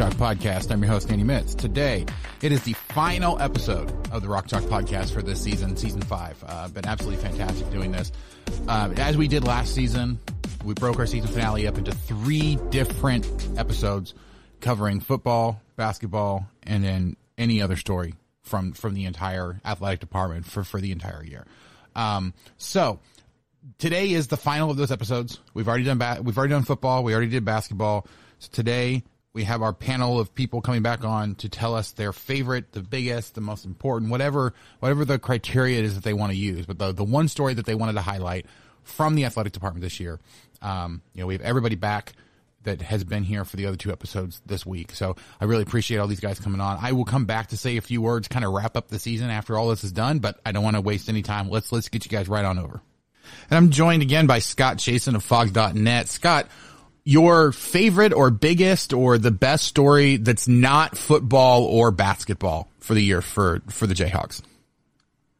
Chalk Podcast. I'm your host, Andy Mitts. Today, it is the final episode of the Rock Chalk Podcast for this season, season five. Uh, been absolutely fantastic doing this. Uh, as we did last season, we broke our season finale up into three different episodes covering football, basketball, and then any other story from, from the entire athletic department for, for the entire year. Um, so today is the final of those episodes. We've already done ba- we've already done football. We already did basketball. So today we have our panel of people coming back on to tell us their favorite, the biggest, the most important, whatever whatever the criteria is that they want to use. But the the one story that they wanted to highlight from the athletic department this year. Um, you know, we have everybody back that has been here for the other two episodes this week. So I really appreciate all these guys coming on. I will come back to say a few words, kind of wrap up the season after all this is done, but I don't want to waste any time. Let's let's get you guys right on over. And I'm joined again by Scott Chasen of Phog.net. Scott, your favorite or biggest or the best story that's not football or basketball for the year for, for the Jayhawks?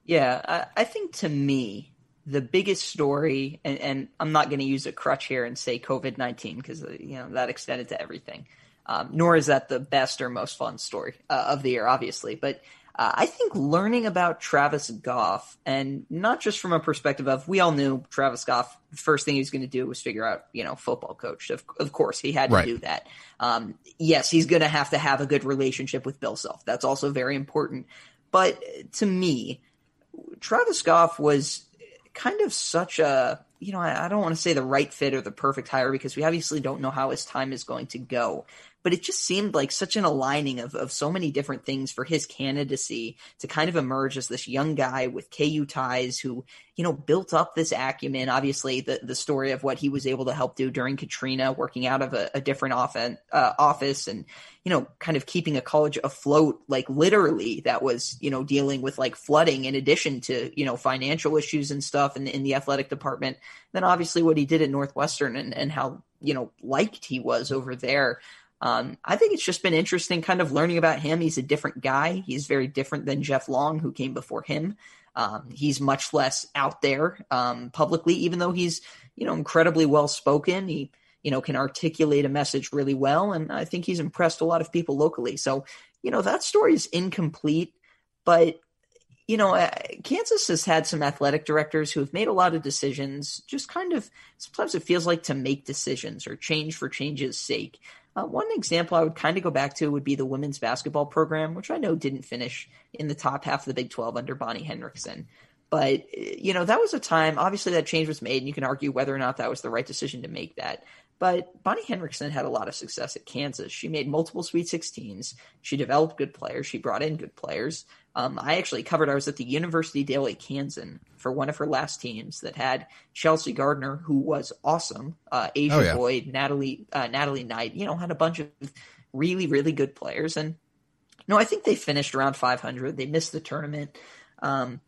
Yeah, I, I think to me, the biggest story, and, and I'm not going to use a crutch here and say COVID 19 because, you know, that extended to everything. Um, nor is that the best or most fun story uh, of the year, obviously. But uh, I think learning about Travis Goff, and not just from a perspective of we all knew Travis Goff, the first thing he was going to do was figure out, you know, football coach. Of, of course, he had to Right. do that. Um, yes, he's going to have to have a good relationship with Bill Self. That's also very important. But to me, Travis Goff was kind of such a, you know, I, I don't want to say the right fit or the perfect hire because we obviously don't know how his time is going to go. But it just seemed like such an aligning of, of so many different things for his candidacy to kind of emerge as this young guy with KU ties who, you know, built up this acumen. Obviously, the, the story of what he was able to help do during Katrina, working out of a, a different offen, uh, office and, you know, kind of keeping a college afloat, like literally that was, you know, dealing with like flooding in addition to, you know, financial issues and stuff in, in the athletic department. Then obviously what he did at Northwestern and, and how, you know, liked he was over there. Um, I think it's just been interesting kind of learning about him. He's a different guy. He's very different than Jeff Long, who came before him. Um, he's much less out there um, publicly, even though he's, you know, incredibly well spoken. He, you know, can articulate a message really well. And I think he's impressed a lot of people locally. So, you know, that story is incomplete, but you know, uh, Kansas has had some athletic directors who have made a lot of decisions, just kind of sometimes it feels like to make decisions or change for change's sake. Uh, one example I would kind of go back to would be the women's basketball program, which I know didn't finish in the top half of the Big 12 under Bonnie Henrickson. But, you know, that was a time, obviously, that change was made, and you can argue whether or not that was the right decision to make that. But Bonnie Henrickson had a lot of success at Kansas. She made multiple Sweet 16s. She developed good players. She brought in good players. Um, I actually covered, I was at the University Daily Kansan for one of her last teams that had Chelsea Gardner, who was awesome, uh, Asia Oh, yeah. Boyd, Natalie, uh, Natalie Knight, you know, had a bunch of really, really good players. And no, I think they finished around 500. They missed the tournament. Um,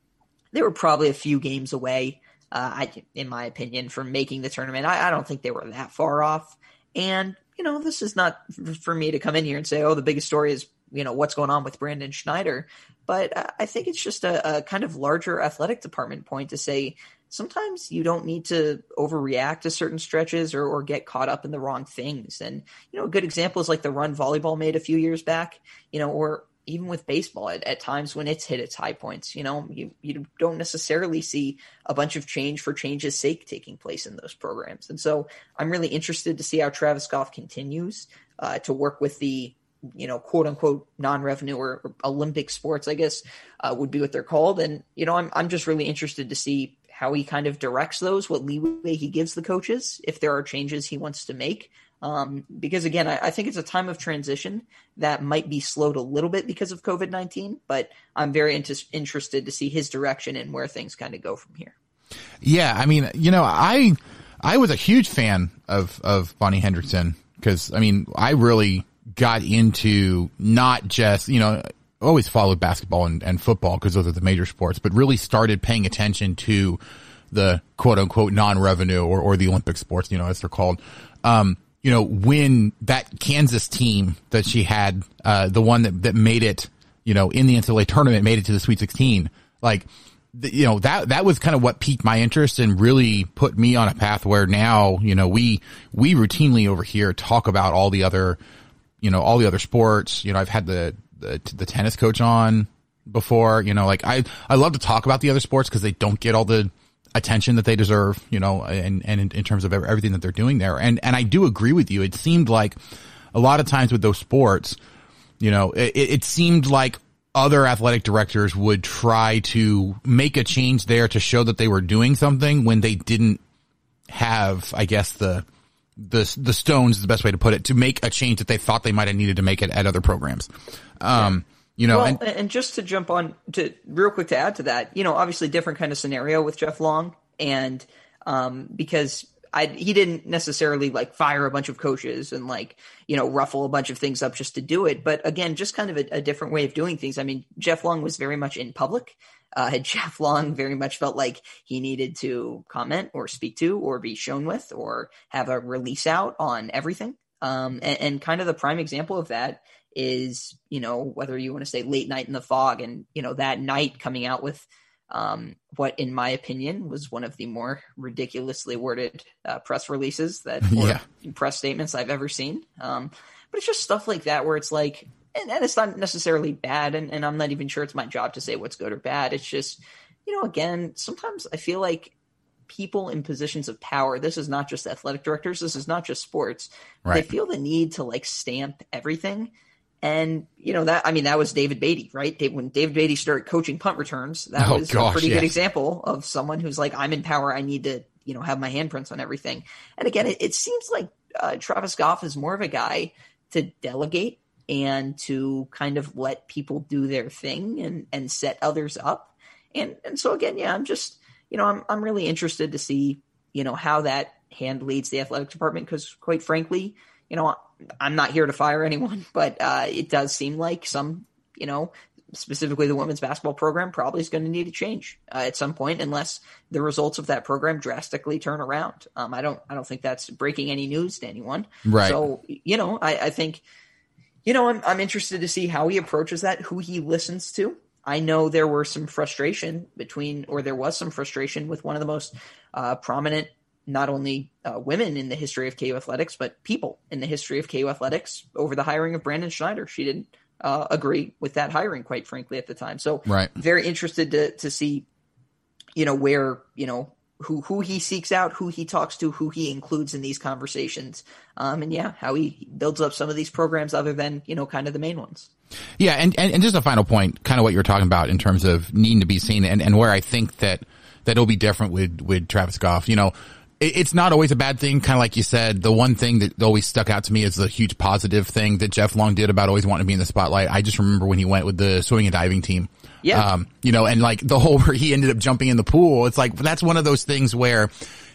they were probably a few games away, uh, I, in my opinion, from making the tournament. I, I don't think they were that far off. And, you know, this is not for me to come in here and say, oh, the biggest story is, you know, what's going on with Brandon Schneider. But I think it's just a, a kind of larger athletic department point to say sometimes you don't need to overreact to certain stretches or, or get caught up in the wrong things. And, you know, a good example is like the run volleyball made a few years back, you know, or even with baseball at, at times when it's hit its high points, you know, you, you don't necessarily see a bunch of change for change's sake taking place in those programs. And so I'm really interested to see how Travis Goff continues uh, to work with the, you know, quote unquote non-revenue or, or Olympic sports, I guess, uh, would be what they're called. And, you know, I'm, I'm just really interested to see how he kind of directs those, what leeway he gives the coaches, if there are changes he wants to make. Um, because again, I, I think it's a time of transition that might be slowed a little bit because of COVID 19, but I'm very inter- interested to see his direction and where things kind of go from here. Yeah, I mean, you know, I I was a huge fan of of Bonnie Henrickson because I mean, I really got into not just you know always followed basketball and, and football because those are the major sports, but really started paying attention to the quote unquote non-revenue or, or the Olympic sports, you know, as they're called. Um, you know, when that Kansas team that she had, uh, the one that, that made it, you know, in the NCAA tournament, made it to the Sweet 16, like, you know, that, that was kind of what piqued my interest and really put me on a path where now, you know, we, we routinely over here talk about all the other, you know, all the other sports. You know, I've had the, the, the tennis coach on before, you know, like I, I love to talk about the other sports because they don't get all the, attention that they deserve, you know, and, and in, in, terms of everything that they're doing there. And, and I do agree with you. It seemed like a lot of times with those sports, you know, it, it seemed like other athletic directors would try to make a change there to show that they were doing something when they didn't have, I guess, the, the, the stones is the best way to put it to make a change that they thought they might have needed to make it at other programs. Um, yeah you know, well, and, and, just to jump on to real quick to add to that, you know, obviously different kind of scenario with Jeff Long, and um, because I he didn't necessarily like fire a bunch of coaches and like you know ruffle a bunch of things up just to do it, but again, just kind of a, a different way of doing things. I mean, Jeff Long was very much in public. Uh, Jeff Long very much felt like he needed to comment or speak to or be shown with or have a release out on everything. Um, and, and kind of the prime example of that is, you know, whether you want to say late night in the Phog and, you know, that night coming out with um, what, in my opinion, was one of the more ridiculously worded uh, press releases that yeah. press statements I've ever seen. Um, but it's just stuff like that where it's like, and, and it's not necessarily bad, and, and I'm not even sure it's my job to say what's good or bad. It's just, you know, again, sometimes I feel like people in positions of power this is not just athletic directors this is not just sports right. they feel the need to like stamp everything and you know that I mean that was David Beatty, right? When David Beatty started coaching punt returns, that oh, was gosh, a pretty yes. good example of someone who's like, I'm in power. I need to you know have my handprints on everything. And again, it, it seems like uh, Travis Goff is more of a guy to delegate and to kind of let people do their thing and and set others up. And and so again, yeah, I'm just you know I'm I'm really interested to see you know how that hand leads the athletic department because quite frankly, you know I'm not here to fire anyone, but uh, it does seem like some, you know, specifically the women's basketball program probably is going to need a change uh, at some point unless the results of that program drastically turn around. Um, I don't, I don't think that's breaking any news to anyone. Right. So, you know, I, I think, you know, I'm, I'm interested to see how he approaches that, who he listens to. I know there were some frustration between, or there was some frustration with one of the most uh, prominent not only uh, women in the history of KU athletics, but people in the history of KU athletics over the hiring of Brandon Schneider. She didn't uh, agree with that hiring, quite frankly, at the time. So, right. very interested to to see, you know, where you know who who he seeks out, who he talks to, who he includes in these conversations, um, and yeah, how he builds up some of these programs other than you know kind of the main ones. Yeah, and, and, and just a final point, kind of what you're talking about in terms of needing to be seen, and, and where I think that that it'll be different with with Travis Goff. You know, it's not always a bad thing. Kind of like you said, the one thing that always stuck out to me is the huge positive thing that Jeff Long did about always wanting to be in the spotlight. I just remember when he went with the swimming and diving team. Yeah. Um, you know, and like the whole where he ended up jumping in the pool. It's like, that's one of those things where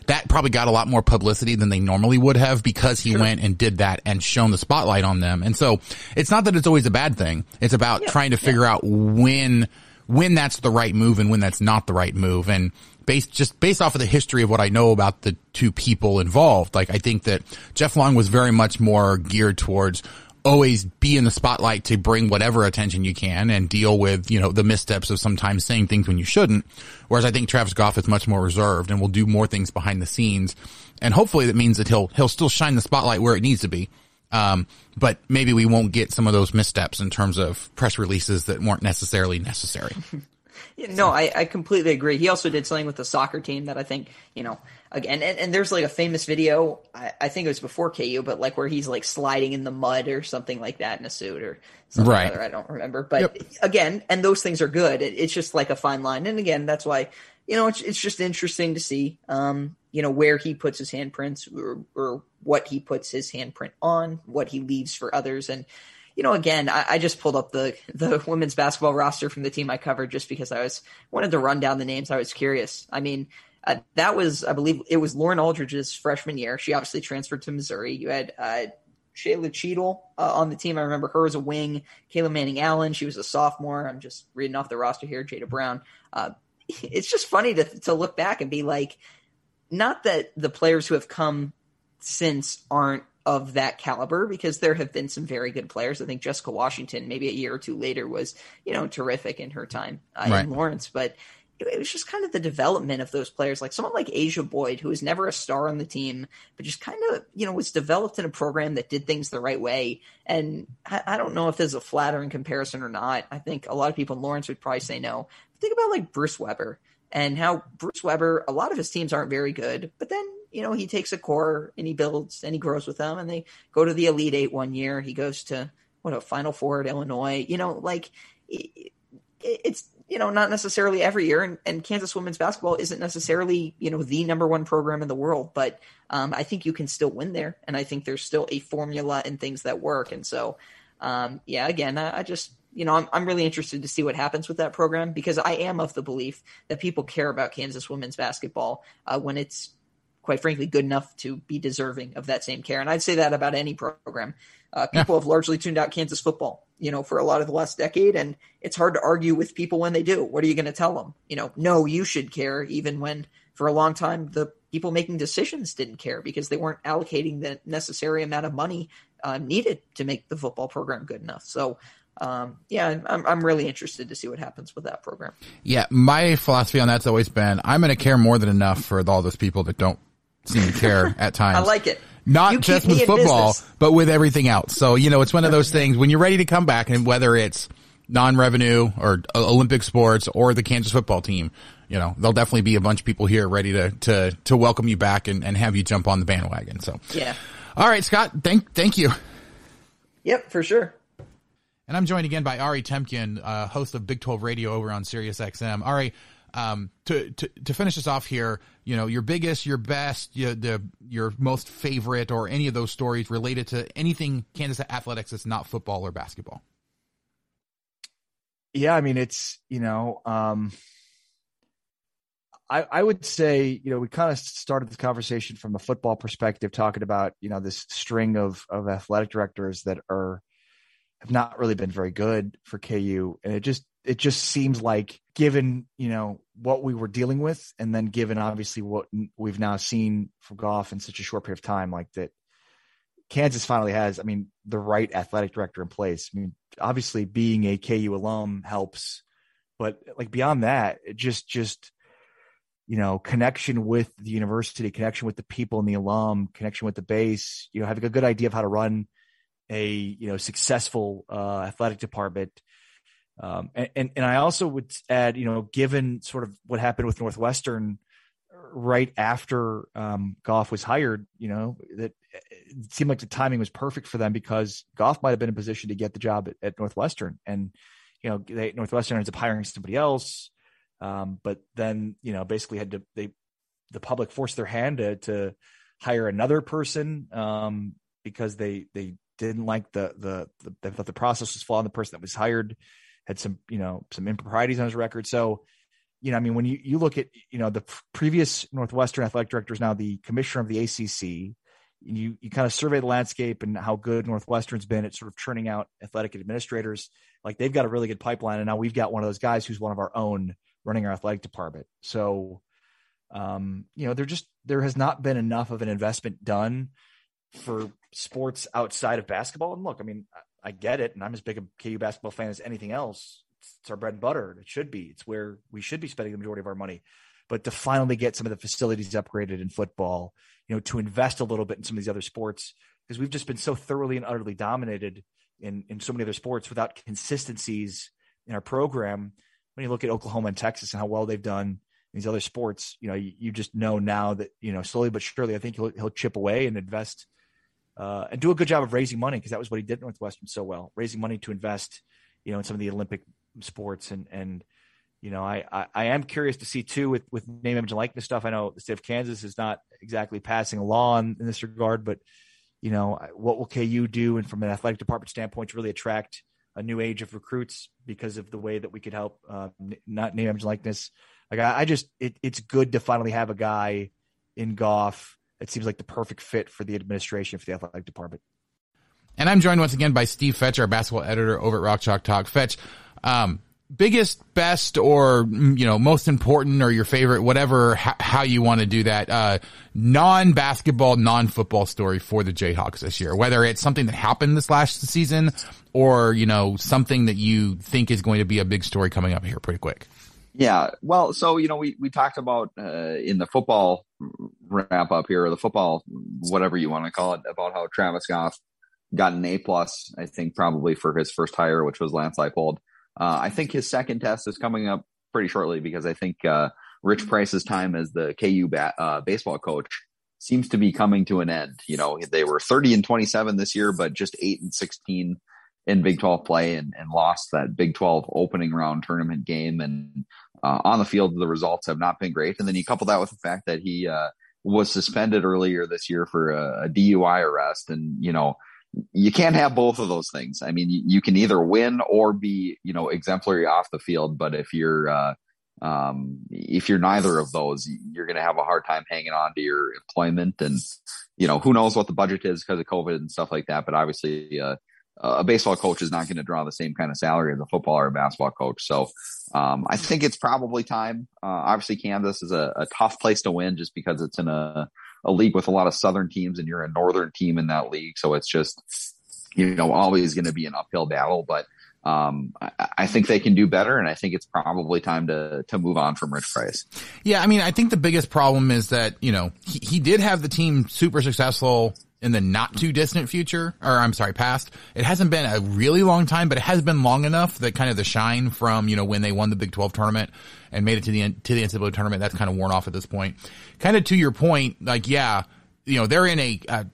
that probably got a lot more publicity than they normally would have because he sure. went and did that and shone the spotlight on them. And so it's not that it's always a bad thing. It's about yeah. trying to figure yeah. out when, when that's the right move and when that's not the right move. And based just based off of the history of what I know about the two people involved, like I think that Jeff Long was very much more geared towards always be in the spotlight to bring whatever attention you can and deal with, you know, the missteps of sometimes saying things when you shouldn't. Whereas I think Travis Goff is much more reserved and will do more things behind the scenes. And hopefully that means that he'll, he'll still shine the spotlight where it needs to be. Um, but maybe we won't get some of those missteps in terms of press releases that weren't necessarily necessary. no, I, I completely agree. He also did something with the soccer team that I think, you know, again, and, and there's like a famous video, I, I think it was before KU, but like where he's like sliding in the mud or something like that in a suit or something right. I don't remember. But yep. again, and those things are good. It, it's just like a fine line. And again, that's why, you know, it's, it's just interesting to see, um, you know, where he puts his handprints or, or what he puts his handprint on, what he leaves for others. And, you know, again, I, I, just pulled up the the women's basketball roster from the team I covered just because I was wanted to run down the names. I was curious. I mean, uh, that was, I believe, it was Lauren Aldridge's freshman year. She obviously transferred to Missouri. You had uh, Chayla Cheadle uh, on the team. I remember her as a wing. Kayla Manning Allen, she was a sophomore. I'm just reading off the roster here. Jada Brown. Uh, it's just funny to to look back and be like, not that the players who have come since aren't of that caliber because there have been some very good players. I think Jessica Washington, maybe a year or two later, was you know terrific in her time uh, right. in Lawrence, but it was just kind of the development of those players, like someone like Asia Boyd, who was never a star on the team, but just kind of, you know, was developed in a program that did things the right way. And I, I don't know if this is a flattering comparison or not. I think a lot of people in Lawrence would probably say no. But think about like Bruce Weber and how Bruce Weber, a lot of his teams aren't very good, but then, you know, he takes a core and he builds and he grows with them and they go to the Elite Eight one year. He goes to, what, a Final Four at Illinois. You know, like, it, it's you know, not necessarily every year. And, and, Kansas women's basketball isn't necessarily, you know, the number one program in the world, but um, I think you can still win there. And I think there's still a formula and things that work. And so, um, yeah, again, I, I just, you know, I'm, I'm really interested to see what happens with that program because I am of the belief that people care about Kansas women's basketball uh, when it's quite frankly good enough to be deserving of that same care. And I'd say that about any program. Uh, people yeah. have largely tuned out Kansas football, you know, for a lot of the last decade, and it's hard to argue with people when they do. What are you going to tell them? You know, no, you should care, even when for a long time the people making decisions didn't care because they weren't allocating the necessary amount of money uh, needed to make the football program good enough. So, um, yeah, I'm, I'm really interested to see what happens with that program. Yeah, my philosophy on that's always been I'm going to care more than enough for all those people that don't seem to care at times. I like it not you just with football, business. but with everything else. So, you know, it's one of those things when you're ready to come back and whether it's non-revenue or Olympic sports or the Kansas football team, you know, there'll definitely be a bunch of people here ready to, to, to welcome you back and, and have you jump on the bandwagon. So, yeah. All right, Scott, thank, thank you. Yep, for sure. And I'm joined again by Ari Temkin, uh, host of Big 12 Radio over on Sirius XM. Ari, um, to, to, to finish us off here, you know, your biggest, your best, you, the, your most favorite, or any of those stories related to anything Kansas athletics that's not football or basketball. Yeah, I mean, it's you know, um, I I would say you know we kind of started this conversation from a football perspective, talking about you know this string of of athletic directors that are have not really been very good for KU, and it just it just seems like given you know what we were dealing with and then given obviously what we've now seen from Goff in such a short period of time like that kansas finally has i mean the right athletic director in place. I mean obviously being a ku alum helps but like beyond that it just just you know connection with the university connection with the people and the alum connection with the base you know having a good idea of how to run a you know successful uh, athletic department. Um, and, and, and I also would add, you know, given sort of what happened with Northwestern right after um, Goff was hired, you know, that it seemed like the timing was perfect for them because Goff might have been in position to get the job at, at Northwestern, and you know, they, Northwestern ends up hiring somebody else, um, but then you know, basically had to they the public forced their hand to, to hire another person um, because they they didn't like the the, the they thought the process was flawed. The person that was hired had some, you know, some improprieties on his record. So, you know, I mean, when you, you look at, you know, the previous Northwestern athletic director is now the commissioner of the ACC. You, you kind of survey the landscape and how good Northwestern's been at sort of churning out athletic administrators. Like they've got a really good pipeline. And now we've got one of those guys who's one of our own running our athletic department. So, um, you know, there just, there has not been enough of an investment done for sports outside of basketball. And look, I mean, I get it, and I'm as big a KU basketball fan as anything else. It's, it's our bread and butter. It should be. It's where we should be spending the majority of our money. But to finally get some of the facilities upgraded in football, you know, to invest a little bit in some of these other sports, because we've just been so thoroughly and utterly dominated in in so many other sports without consistencies in our program. When you look at Oklahoma and Texas and how well they've done these other sports, you know, you, you just know now that you know slowly but surely, I think he'll he'll chip away and invest uh, and do a good job of raising money because that was what he did Northwestern so well, raising money to invest, you know, in some of the Olympic sports and and you know, I, I, I am curious to see too with with name, image, and likeness stuff. I know the state of Kansas is not exactly passing a law in, in this regard, but you know, what will KU do, and from an athletic department standpoint, to really attract a new age of recruits because of the way that we could help uh, not name, image, likeness. Like I, I just, it, it's good to finally have a guy in Goff it seems like the perfect fit for the administration for the athletic department. And I'm joined once again by Steve Fetch, our basketball editor over at Rock Chalk Talk. Fetch, um, biggest, best, or mm, you know, most important, or your favorite, whatever, h- how you want to do that. Uh, non-basketball, non-football story for the Jayhawks this year. Whether it's something that happened this last season, or you know, something that you think is going to be a big story coming up here pretty quick. Yeah, well, so you know, we we talked about uh, in the football wrap up here, or the football, whatever you want to call it, about how Travis Goff got an A plus. I think probably for his first hire, which was Lance Leipold. Uh, I think his second test is coming up pretty shortly because I think uh, Ritch Price's time as the KU uh, baseball coach seems to be coming to an end. You know, they were 30 and 27 this year, but just 8 and 16 in Big 12 play and, and lost that Big 12 opening round tournament game. And uh, on the field, the results have not been great. And then you couple that with the fact that he uh, was suspended earlier this year for a, a DUI arrest. And, you know, you can't have both of those things. I mean, you, you, can either win or be, you know, exemplary off the field. But if you're, uh, um, if you're neither of those, you're going to have a hard time hanging on to your employment. And, you know, who knows what the budget is because of COVID and stuff like that. But obviously, uh, a baseball coach is not going to draw the same kind of salary as a football or a basketball coach. So, um, I think it's probably time. Uh, obviously, Kansas is a, a tough place to win just because it's in a, a league with a lot of southern teams and you're a northern team in that league. So it's just, you know, always going to be an uphill battle, but, um, I, I, think they can do better. And I think it's probably time to, to move on from Ritch Price. Yeah. I mean, I think the biggest problem is that, you know, he, he did have the team super successful in the not too distant future, or I'm sorry, past. It hasn't been a really long time, but it has been long enough that kind of the shine from, you know, when they won the Big 12 tournament and made it to the, to the NCAA tournament, that's kind of worn off at this point. Kind of to your point, like, yeah, you know, they're in a, a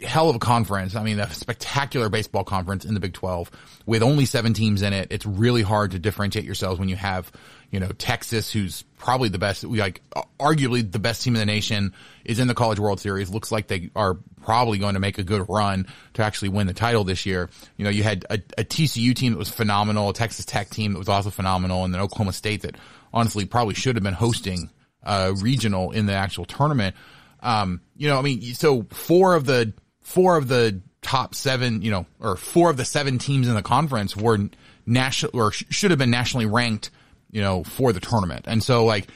hell of a conference. I mean, a spectacular baseball conference in the Big 12 with only seven teams in it. It's really hard to differentiate yourselves when you have, you know, Texas, who's probably the best, like arguably the best team in the nation is in the college world series. Looks like they are probably going to make a good run to actually win the title this year. You know, you had a, a TCU team that was phenomenal, a Texas Tech team that was also phenomenal, and then Oklahoma State that honestly probably should have been hosting uh, regional in the actual tournament. Um, you know, I mean, so four of the four of the top seven, you know, or four of the seven teams in the conference were national or sh- should have been nationally ranked you know, for the tournament. And so like,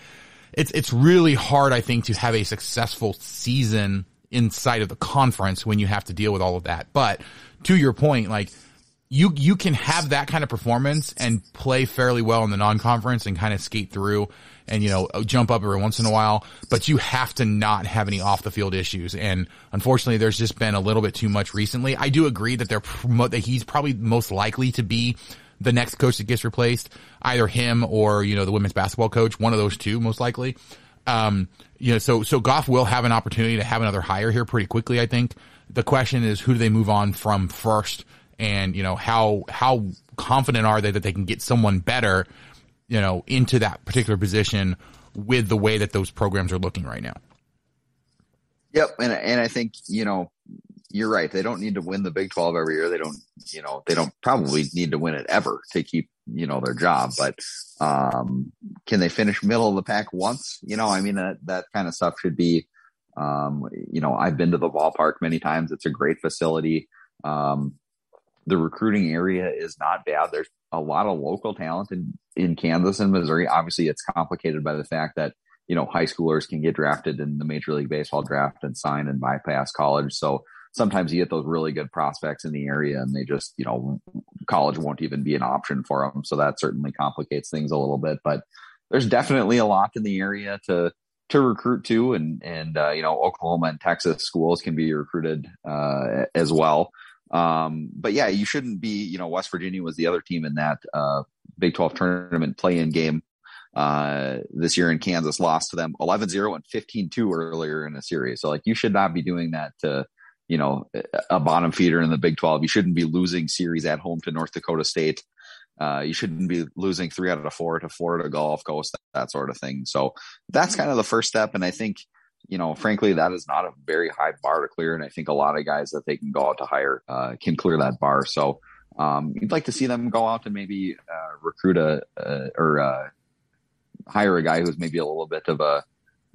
it's, it's really hard, I think, to have a successful season inside of the conference when you have to deal with all of that. But to your point, like, you, you can have that kind of performance and play fairly well in the non-conference and kind of skate through and, you know, jump up every once in a while, but you have to not have any off the field issues. And unfortunately, there's just been a little bit too much recently. I do agree that they're, that he's probably most likely to be the next coach that gets replaced, either him or, you know, the women's basketball coach, one of those two, most likely. Um, you know, so, so Goff will have an opportunity to have another hire here pretty quickly, I think. The question is, who do they move on from first? And, you know, how, how confident are they that they can get someone better, you know, into that particular position with the way that those programs are looking right now? Yep. And, and I think, you know, you're right. They don't need to win the Big 12 every year. They don't, you know, they don't probably need to win it ever to keep, you know, their job. But, um, can they finish middle of the pack once? You know, I mean, that, that kind of stuff should be, um, you know, I've been to the ballpark many times. It's a great facility. Um, the recruiting area is not bad. There's a lot of local talent in, in Kansas and Missouri. Obviously, it's complicated by the fact that, you know, high schoolers can get drafted in the Major League Baseball draft and sign and bypass college. So, sometimes you get those really good prospects in the area and they just, you know, college won't even be an option for them. So that certainly complicates things a little bit, but there's definitely a lot in the area to, to recruit to and, and, uh, you know, Oklahoma and Texas schools can be recruited, uh, as well. Um, but yeah, you shouldn't be, you know, West Virginia was the other team in that, uh, Big 12 tournament play in game uh, this year in Kansas lost to them 11-0 and 15-2 earlier in the series. So like you should not be doing that to you know, a bottom feeder in the Big 12. You shouldn't be losing series at home to North Dakota State. Uh, you shouldn't be losing three out of four to Florida Gulf Coast, that, that sort of thing. So that's kind of the first step. And I think, you know, frankly, that is not a very high bar to clear. And I think a lot of guys that they can go out to hire uh, can clear that bar. So um, you'd like to see them go out and maybe uh, recruit a, or uh, hire a guy who's maybe a little bit of a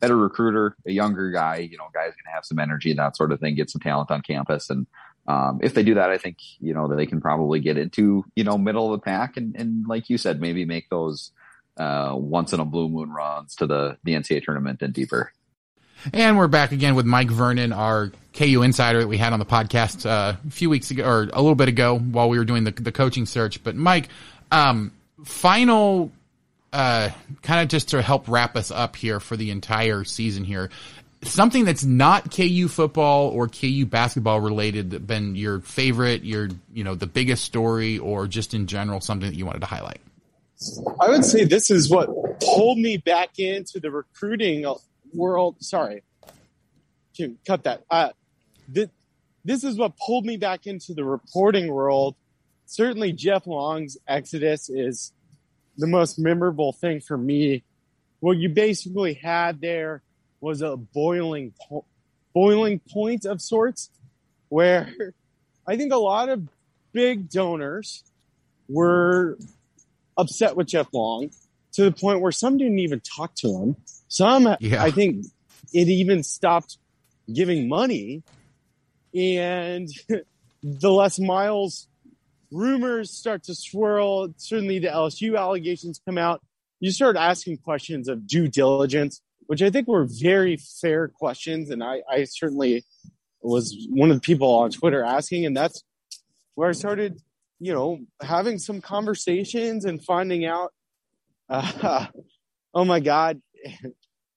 better recruiter, a younger guy, you know, guy's going to have some energy, and that sort of thing, get some talent on campus and um, if they do that, I think you know that they can probably get into you know middle of the pack and, and like you said, maybe make those uh, once in a blue moon runs to the the NCAA tournament and deeper. And we're back again with Mike Vernon, our KU insider that we had on the podcast uh, a few weeks ago or a little bit ago while we were doing the the coaching search. But Mike, um, final uh, kind of just to help wrap us up here for the entire season here something that's not KU football or KU basketball related that been your favorite, your you know the biggest story, or just in general something that you wanted to highlight? I would say this is what pulled me back into the recruiting world. Sorry, Can cut that. Uh, this, this is what pulled me back into the reporting world. Certainly, Jeff Long's exodus is the most memorable thing for me. What you basically had there was a boiling po- boiling point of sorts where I think a lot of big donors were upset with Jeff Long to the point where some didn't even talk to him. Some, yeah. I think, it even stopped giving money. And the Les Miles rumors start to swirl. Certainly, the LSU allegations come out. You start asking questions of due diligence which I think were very fair questions. And I, I certainly was one of the people on Twitter asking, and that's where I started, you know, having some conversations and finding out, uh, oh my God,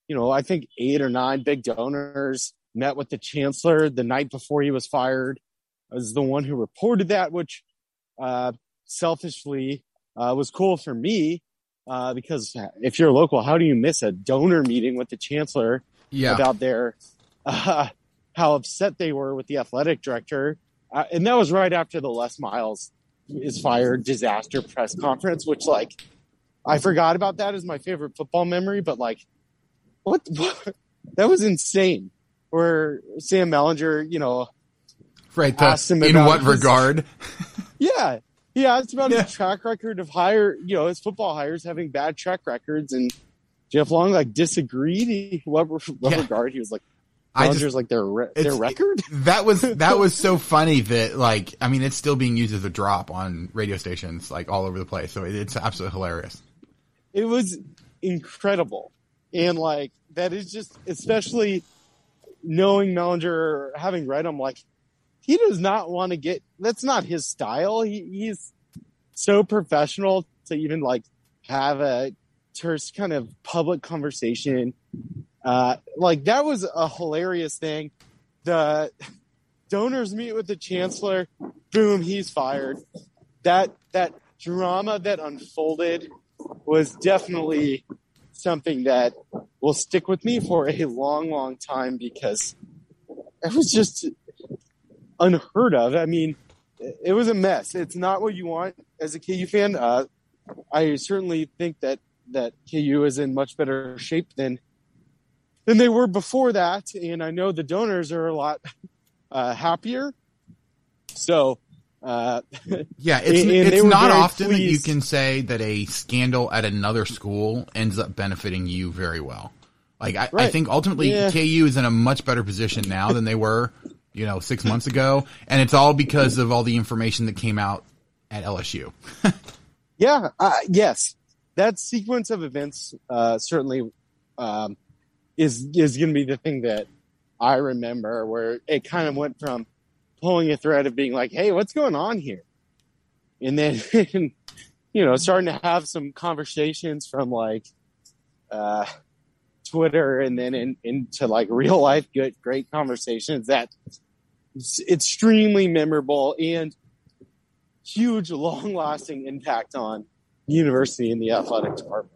you know, I think eight or nine big donors met with the chancellor the night before he was fired. I was the one who reported that, which uh, selfishly uh, was cool for me uh, because if you're local, how do you miss a donor meeting with the chancellor yeah. about their uh, how upset they were with the athletic director? Uh, and that was right after the Les Miles is fired disaster press conference, which like I forgot about that as my favorite football memory, but like what, what that was insane. Where Sam Mellinger, you know, right? The, in what his, regard? yeah, he asked about yeah. his track record of hire, you know, his football hires having bad track records, and Jeff Long like disagreed. He, what, what yeah. regard? He was like, I just, like their re- their record. That was that was so funny that like I mean it's still being used as a drop on radio stations like all over the place. So it's absolutely hilarious. It was incredible, and like that is just especially knowing Mellinger, having read him, like he does not want to get that's not his style. He, he's so professional to even like have a terse kind of public conversation. Uh, like that was a hilarious thing. The donors meet with the chancellor. Boom, he's fired. That that drama that unfolded was definitely something that will stick with me for a long, long time because it was just unheard of. I mean, it was a mess. It's not what you want as a KU fan. Uh, I certainly think that that KU is in much better shape than than they were before that, and I know the donors are a lot uh, happier. So, uh, yeah, it's and, and it's not often pleased. that you can say that a scandal at another school ends up benefiting you very well. Like I, right. I think ultimately yeah. KU is in a much better position now than they were you know, six months ago, and it's all because of all the information that came out at LSU. yeah, uh, yes, that sequence of events uh, certainly um, is is going to be the thing that I remember, where it kind of went from pulling a thread of being like, "Hey, what's going on here," and then you know, starting to have some conversations from like. Uh, Twitter and then in, into like real life good great conversations that extremely memorable and huge, long lasting impact on university and the athletic department.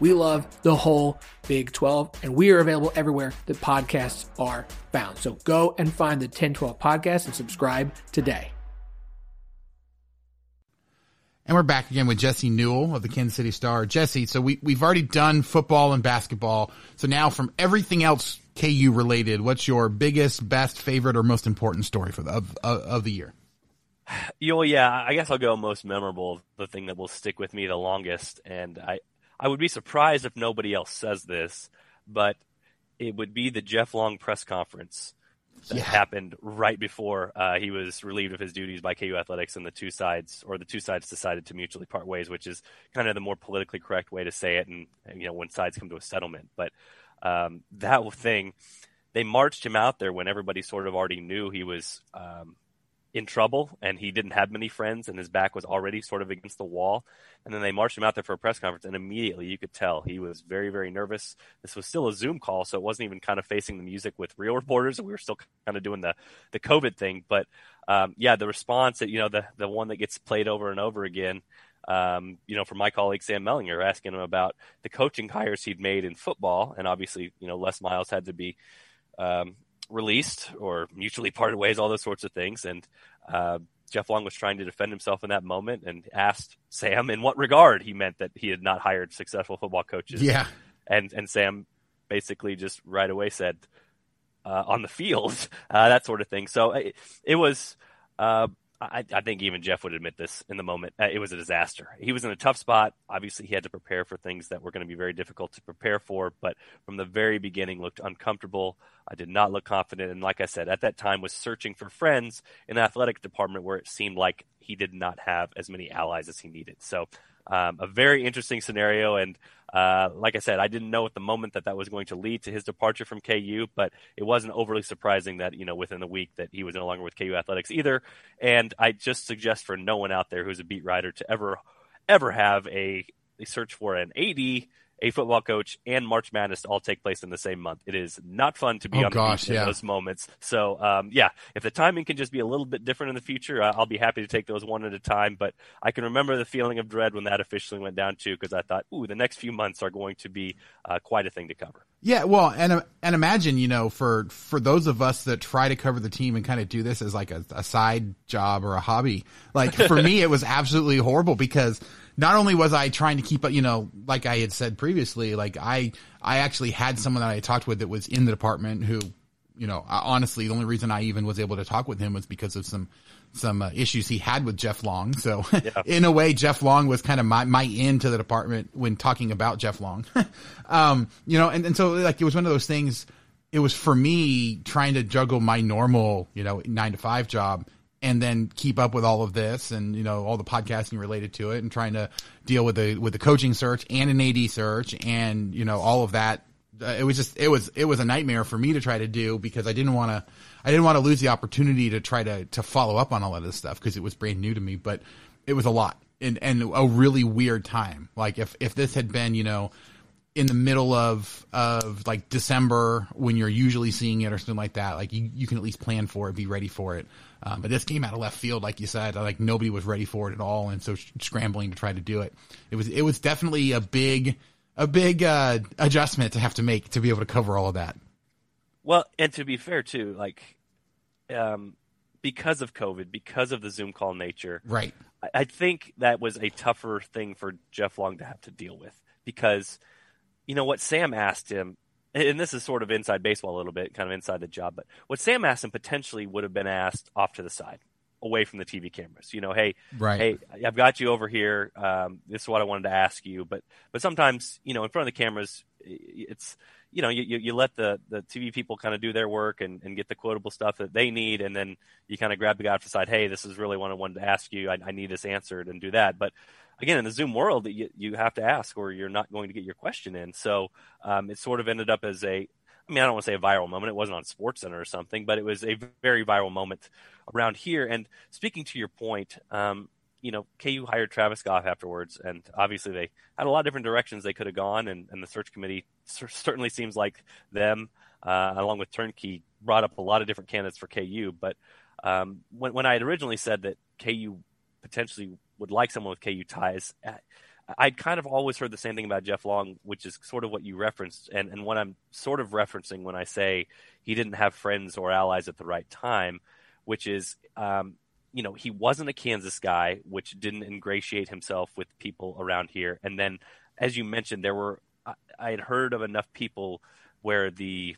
We love the whole Big 12, and we are available everywhere that podcasts are found. So go and find the 1012 podcast and subscribe today. And we're back again with Jesse Newell of the Kansas City Star. Jesse, so we, we've already done football and basketball. So now from everything else KU related, what's your biggest, best, favorite, or most important story for the, of, of, of the year? You know, yeah, I guess I'll go most memorable, the thing that will stick with me the longest. And I, I would be surprised if nobody else says this, but it would be the Jeff Long press conference that yeah. happened right before uh, he was relieved of his duties by KU Athletics, and the two sides, or the two sides, decided to mutually part ways, which is kind of the more politically correct way to say it, and you know when sides come to a settlement. But um, that thing, they marched him out there when everybody sort of already knew he was um, in trouble and he didn't have many friends and his back was already sort of against the wall. And then they marched him out there for a press conference and immediately you could tell he was very, very nervous. This was still a Zoom call, so it wasn't even kind of facing the music with real reporters. We were still kind of doing the, the COVID thing. But um, yeah, the response that, you know, the, the one that gets played over and over again, um, you know, from my colleague Sam Mellinger asking him about the coaching hires he'd made in football. And obviously, you know, Les Miles had to be um, released or mutually parted ways, all those sorts of things. And uh, Jeff Long was trying to defend himself in that moment and asked Sam in what regard he meant that he had not hired successful football coaches. Yeah. And and Sam basically just right away said uh, on the field uh, that sort of thing. So it, it was uh, I, I, think even Jeff would admit this in the moment. Uh, it was a disaster. He was in a tough spot. Obviously, he had to prepare for things that were going to be very difficult to prepare for. But from the very beginning, looked uncomfortable. I did not look confident, and like I said, at that time, was searching for friends in the athletic department where it seemed like he did not have as many allies as he needed. So um, a very interesting scenario. And uh, like I said, I didn't know at the moment that that was going to lead to his departure from KU, but it wasn't overly surprising that, you know, within the week that he was no longer with KU Athletics either. And I just suggest for no one out there who's a beat writer to ever, ever have a, a search for an AD a football coach, and March Madness all take place in the same month. It is not fun to be oh, on the gosh, beach in those moments. So, um, yeah, if the timing can just be a little bit different in the future, uh, I'll be happy to take those one at a time. But I can remember the feeling of dread when that officially went down too, because I thought, ooh, the next few months are going to be uh, quite a thing to cover. Yeah, well, and and imagine you know for for those of us that try to cover the team and kind of do this as like a, a side job or a hobby. Like for me, it was absolutely horrible because not only was I trying to keep up, you know, like I had said previously, like I, I actually had someone that I talked with that was in the department who, you know, honestly, the only reason I even was able to talk with him was because of some, some uh, issues he had with Jeff Long. So yeah. in a way, Jeff Long was kind of my, my end to the department when talking about Jeff Long. um, you know, and, and so like it was one of those things, it was for me trying to juggle my normal, you know, nine to five job and then keep up with all of this and you know all the podcasting related to it and trying to deal with the with the coaching search and an AD search and you know all of that. Uh, it was just it was it was a nightmare for me to try to do because I didn't want to I didn't want to lose the opportunity to try to to follow up on all of this stuff because it was brand new to me but it was a lot and and a really weird time. Like if if this had been you know in the middle of of like December when you're usually seeing it or something like that like you you can at least plan for it be ready for it um, but this came out of left field, like you said, like nobody was ready for it at all, and so scrambling to try to do it. It was it was definitely a big a big uh, adjustment to have to make to be able to cover all of that. Well, and to be fair too, like um, because of COVID, because of the Zoom call nature, right? I, I think that was a tougher thing for Jeff Long to have to deal with because you know what Sam asked him and this is sort of inside baseball a little bit, kind of inside the job, but what Sam asked him potentially would have been asked off to the side, away from the TV cameras. You know, hey, right. hey, I've got you over here. Um, this is what I wanted to ask you, but but sometimes you know, in front of the cameras, it's you know, you, you let the, the TV people kind of do their work and, and get the quotable stuff that they need. And then you kind of grab the guy off the side. Hey, this is really what I wanted to ask you. I, I need this answered and do that. But again, in the Zoom world, you, you have to ask or you're not going to get your question in. So um, it sort of ended up as a, I mean, I don't want to say a viral moment. It wasn't on Sports Center or something, but it was a very viral moment around here. And speaking to your point, um, you know, KU hired Travis Goff afterwards, and obviously they had a lot of different directions they could have gone, and, and the search committee certainly seems like them, uh, along with Turnkey, brought up a lot of different candidates for KU. But um, when, when I had originally said that KU potentially would like someone with KU ties. I'd kind of always heard the same thing about Jeff Long, which is sort of what you referenced, and, and what I'm sort of referencing when I say he didn't have friends or allies at the right time, which is um, you know, he wasn't a Kansas guy, which didn't ingratiate himself with people around here. And then, as you mentioned, there were I, had heard of enough people where the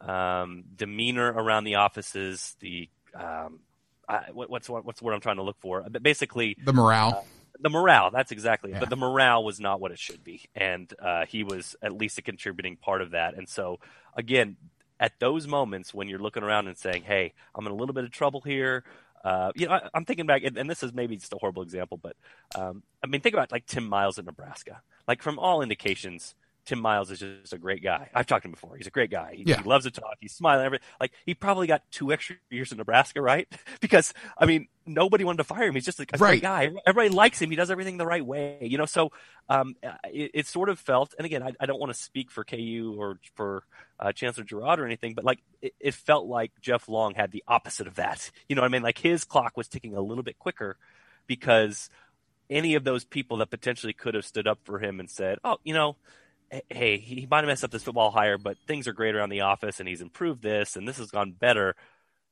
um, demeanor around the offices, the um, I, what, what's what's the word I'm trying to look for? But basically, the morale. Uh, the morale. That's exactly it. Yeah. But the morale was not what it should be, and uh, he was at least a contributing part of that. And so, again, at those moments when you're looking around and saying, "Hey, I'm in a little bit of trouble here," uh, you know, I, am thinking back, and, and, this is maybe just a horrible example, but um, I mean, think about like Tim Miles at Nebraska. Like from all indications, Tim Miles is just a great guy. I've talked to him before. He's a great guy. He, yeah. he loves to talk. He's smiling. Everything. Like he probably got two extra years in Nebraska, right? because I mean, nobody wanted to fire him. He's just a, a right. great guy. Everybody likes him. He does everything the right way, you know. So um, it, it, sort of felt, and again, I, I don't want to speak for KU or for uh, Chancellor Girod or anything, but like it, it felt like Jeff Long had the opposite of that. You know what I mean? Like his clock was ticking a little bit quicker because any of those people that potentially could have stood up for him and said, "Oh, you know." Hey, he might have messed up this football hire, but things are great around the office and he's improved this and this has gone better.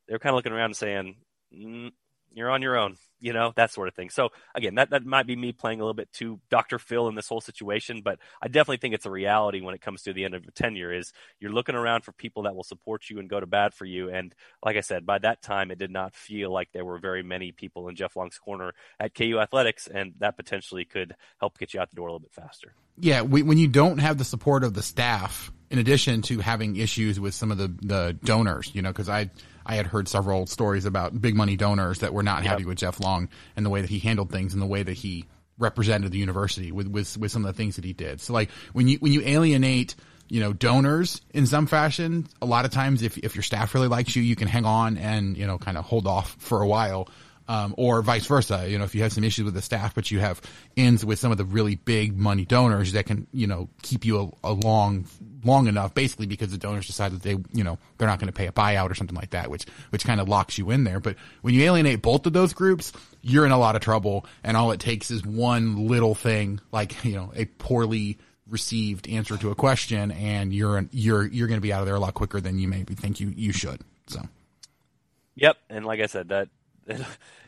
They're kind of looking around and saying, mm, you're on your own, you know, that sort of thing. So again, that, that might be me playing a little bit too Dr. Phil in this whole situation, but I definitely think it's a reality when it comes to the end of a tenure is you're looking around for people that will support you and go to bat for you. And like I said, by that time, it did not feel like there were very many people in Jeff Long's corner at KU athletics. And that potentially could help get you out the door a little bit faster. Yeah. We, when you don't have the support of the staff, in addition to having issues with some of the, the donors, you know, cause I, I had heard several stories about big money donors that were not Yep. happy with Jeff Long and the way that he handled things and the way that he represented the university with, with, with some of the things that he did. So like when you, when you alienate, you know, donors in some fashion, a lot of times if, if your staff really likes you, you can hang on and, you know, kind of hold off for a while. Um, or vice versa, you know, if you have some issues with the staff, but you have ends with some of the really big money donors that can, you know, keep you a, a long, long enough, basically because the donors decide that they, you know, they're not going to pay a buyout or something like that, which, which kind of locks you in there. But when you alienate both of those groups, you're in a lot of trouble. And all it takes is one little thing, like, you know, a poorly received answer to a question and you're, you're, you're going to be out of there a lot quicker than you maybe think you, you should. So. Yep, and like I said, that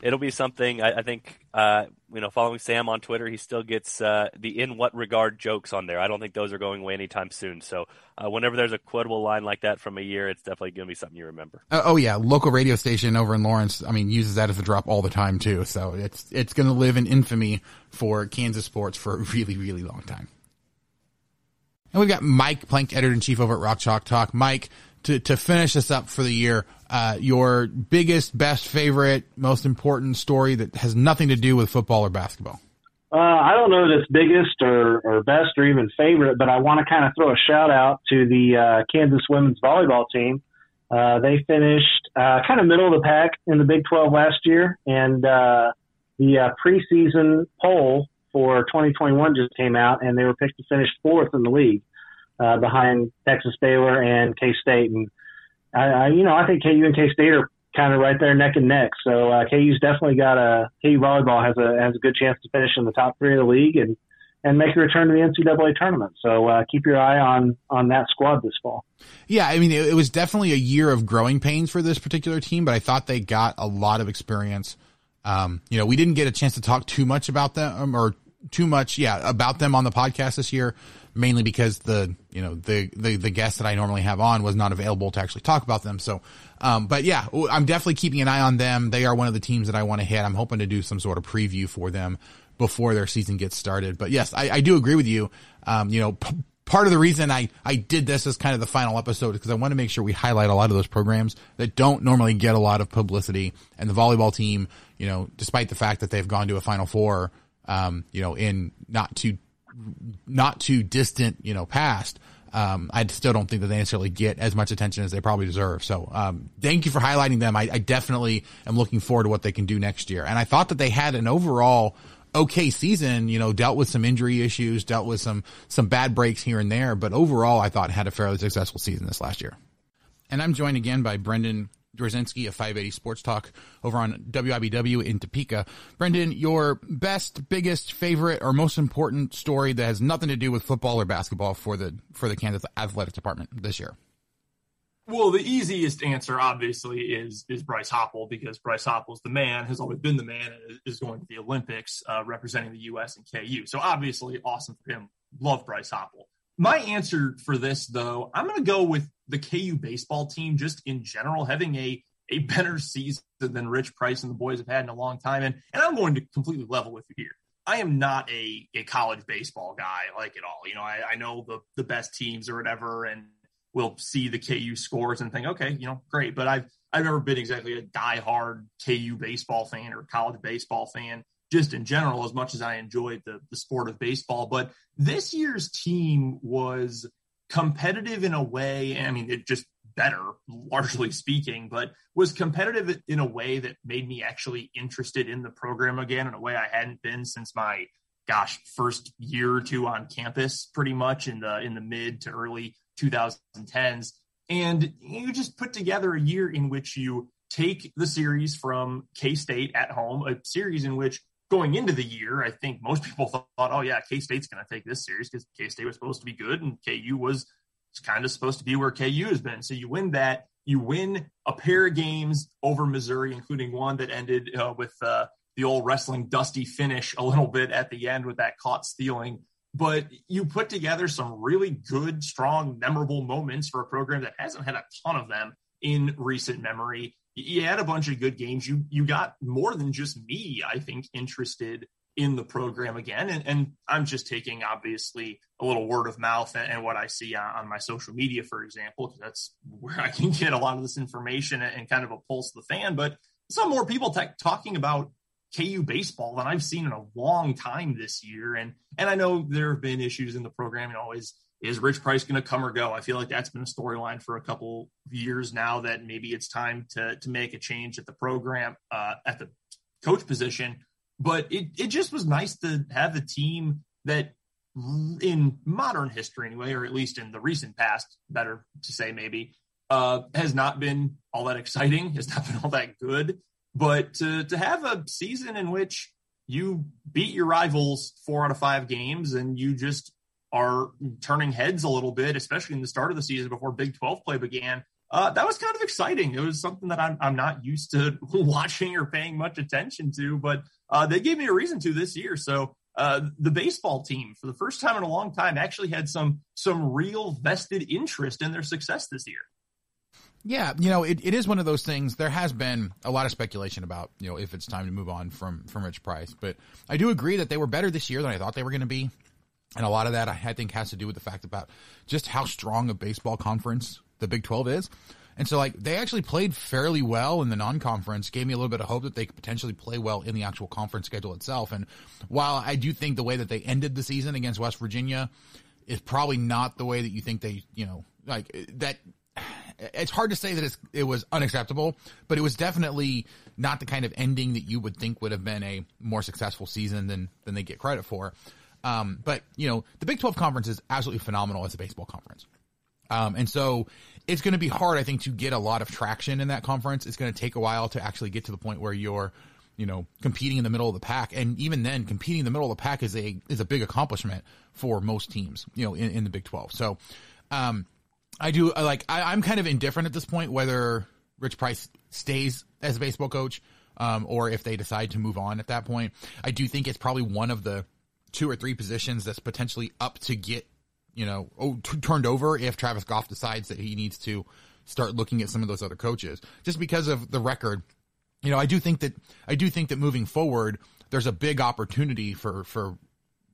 it'll be something. I, I think uh, you know, following Sam on Twitter, he still gets uh, the "in what regard" jokes on there. I don't think those are going away anytime soon. So uh, whenever there's a quotable line like that from a year, it's definitely going to be something you remember. Uh, oh yeah, local radio station over in Lawrence. I mean, uses that as a drop all the time too. So it's it's going to live in infamy for Kansas sports for a really really long time. And we've got Mike Plank, editor in chief over at Rock Chalk Talk. Mike, to to finish us up for the year, uh, your biggest, best, favorite, most important story that has nothing to do with football or basketball. Uh, I don't know that it's biggest or, or best or even favorite, but I want to kind of throw a shout out to the uh, Kansas women's volleyball team. Uh, they finished uh, kind of middle of the pack in the Big 12 last year, and uh, the uh, preseason poll for 2021 just came out, and they were picked to finish fourth in the league uh, behind Texas Baylor and K State. And I, I, you know, I think KU and K State are kind of right there neck and neck. So uh, KU's definitely got a KU volleyball has a has a good chance to finish in the top three of the league and and make a return to the NCAA tournament. So uh, keep your eye on on that squad this fall. Yeah, I mean, it, it was definitely a year of growing pains for this particular team, but I thought they got a lot of experience. Um, you know, we didn't get a chance to talk too much about them or too much, yeah, about them on the podcast this year, mainly because the, you know, the, the, the guest that I normally have on was not available to actually talk about them. So, um, but yeah, I'm definitely keeping an eye on them. They are one of the teams that I want to hit. I'm hoping to do some sort of preview for them before their season gets started. But yes, I, I do agree with you. Um, you know, p- part of the reason I, I did this as kind of the final episode because I want to make sure we highlight a lot of those programs that don't normally get a lot of publicity. And the volleyball team, you know, despite the fact that they've gone to a final four, um, you know, in not too, not too distant, you know, past, um, I still don't think that they necessarily get as much attention as they probably deserve. So, um, thank you for highlighting them. I, I definitely am looking forward to what they can do next year. And I thought that they had an overall okay season, you know, dealt with some injury issues, dealt with some, some bad breaks here and there, but overall I thought had a fairly successful season this last year. And I'm joined again by Brendan Dzwierzynski of 580 Sports Talk over on WIBW in Topeka. Brendan, your best, biggest, favorite, or most important story that has nothing to do with football or basketball for the for the Kansas Athletic Department this year. Well, the easiest answer, obviously, is is Bryce Hoppel because Bryce Hoppel's the man, has always been the man, and is going to the Olympics uh, representing the U.S. and KU. So obviously, awesome for him. Love Bryce Hoppel. My answer for this, though, I'm going to go with the KU baseball team, just in general, having a a better season than Ritch Price and the boys have had in a long time. And and I'm going to completely level with you here. I am not a, a college baseball guy like at all. You know, I, I know the the best teams or whatever, and we'll see the KU scores and think, okay, you know, great. But I've I've never been exactly a diehard KU baseball fan or college baseball fan, just in general, as much as I enjoyed the the sport of baseball. But this year's team was competitive in a way. I mean, it just better, largely speaking, but was competitive in a way that made me actually interested in the program again in a way I hadn't been since my gosh first year or two on campus pretty much in the in the mid to early 2010s. And you just put together a year in which you take the series from K State at home, a series in which going into the year, I think most people thought, oh, yeah, K State's going to take this series because K State was supposed to be good and KU was kind of supposed to be where KU has been. So you win that. You win a pair of games over Missouri, including one that ended uh, with uh, the old wrestling dusty finish a little bit at the end with that caught stealing but you put together some really good, strong, memorable moments for a program that hasn't had a ton of them in recent memory. You had a bunch of good games. You you got more than just me, I think, interested in the program again. And, and I'm just taking obviously a little word of mouth and, and what I see on, on, my social media, for example, because that's where I can get a lot of this information and, and kind of a pulse of the fan. But some more people t- talking about KU baseball than I've seen in a long time this year. And and I know there have been issues in the program. You know, is is Ritch Price going to come or go? I feel like that's been a storyline for a couple years now. That maybe it's time to to make a change at the program uh, at the coach position. But it it just was nice to have a team that in modern history anyway, or at least in the recent past, better to say maybe, uh, has not been all that exciting, has not been all that good. But to, to have a season in which you beat your rivals four out of five games and you just are turning heads a little bit, especially in the start of the season before Big 12 play began, uh, that was kind of exciting. It was something that I'm, I'm not used to watching or paying much attention to, but uh, they gave me a reason to this year. So uh, the baseball team, for the first time in a long time, actually had some some real vested interest in their success this year. Yeah, you know, it, it is one of those things. There has been a lot of speculation about, you know, if it's time to move on from, from Ritch Price. But I do agree that they were better this year than I thought they were going to be. And a lot of that I think has to do with the fact about just how strong a baseball conference the Big 12 is. And so like they actually played fairly well in the non-conference, gave me a little bit of hope that they could potentially play well in the actual conference schedule itself. And while I do think the way that they ended the season against West Virginia is probably not the way that you think they, you know, like that it's hard to say that it was unacceptable, but it was definitely not the kind of ending that you would think would have been a more successful season than, than they get credit for. Um, but you know, the Big 12 conference is absolutely phenomenal as a baseball conference. Um, and so it's going to be hard, I think, to get a lot of traction in that conference. It's going to take a while to actually get to the point where you're, you know, competing in the middle of the pack. And even then, competing in the middle of the pack is a, is a big accomplishment for most teams, you know, in, in the Big 12. So, um, I do like I, am kind of indifferent at this point whether Ritch Price stays as a baseball coach um, or if they decide to move on at that point. I do think it's probably one of the two or three positions that's potentially up to get you know oh, t- turned over if Travis Goff decides that he needs to start looking at some of those other coaches just because of the record. You know, I do think that I do think that moving forward, there's a big opportunity for for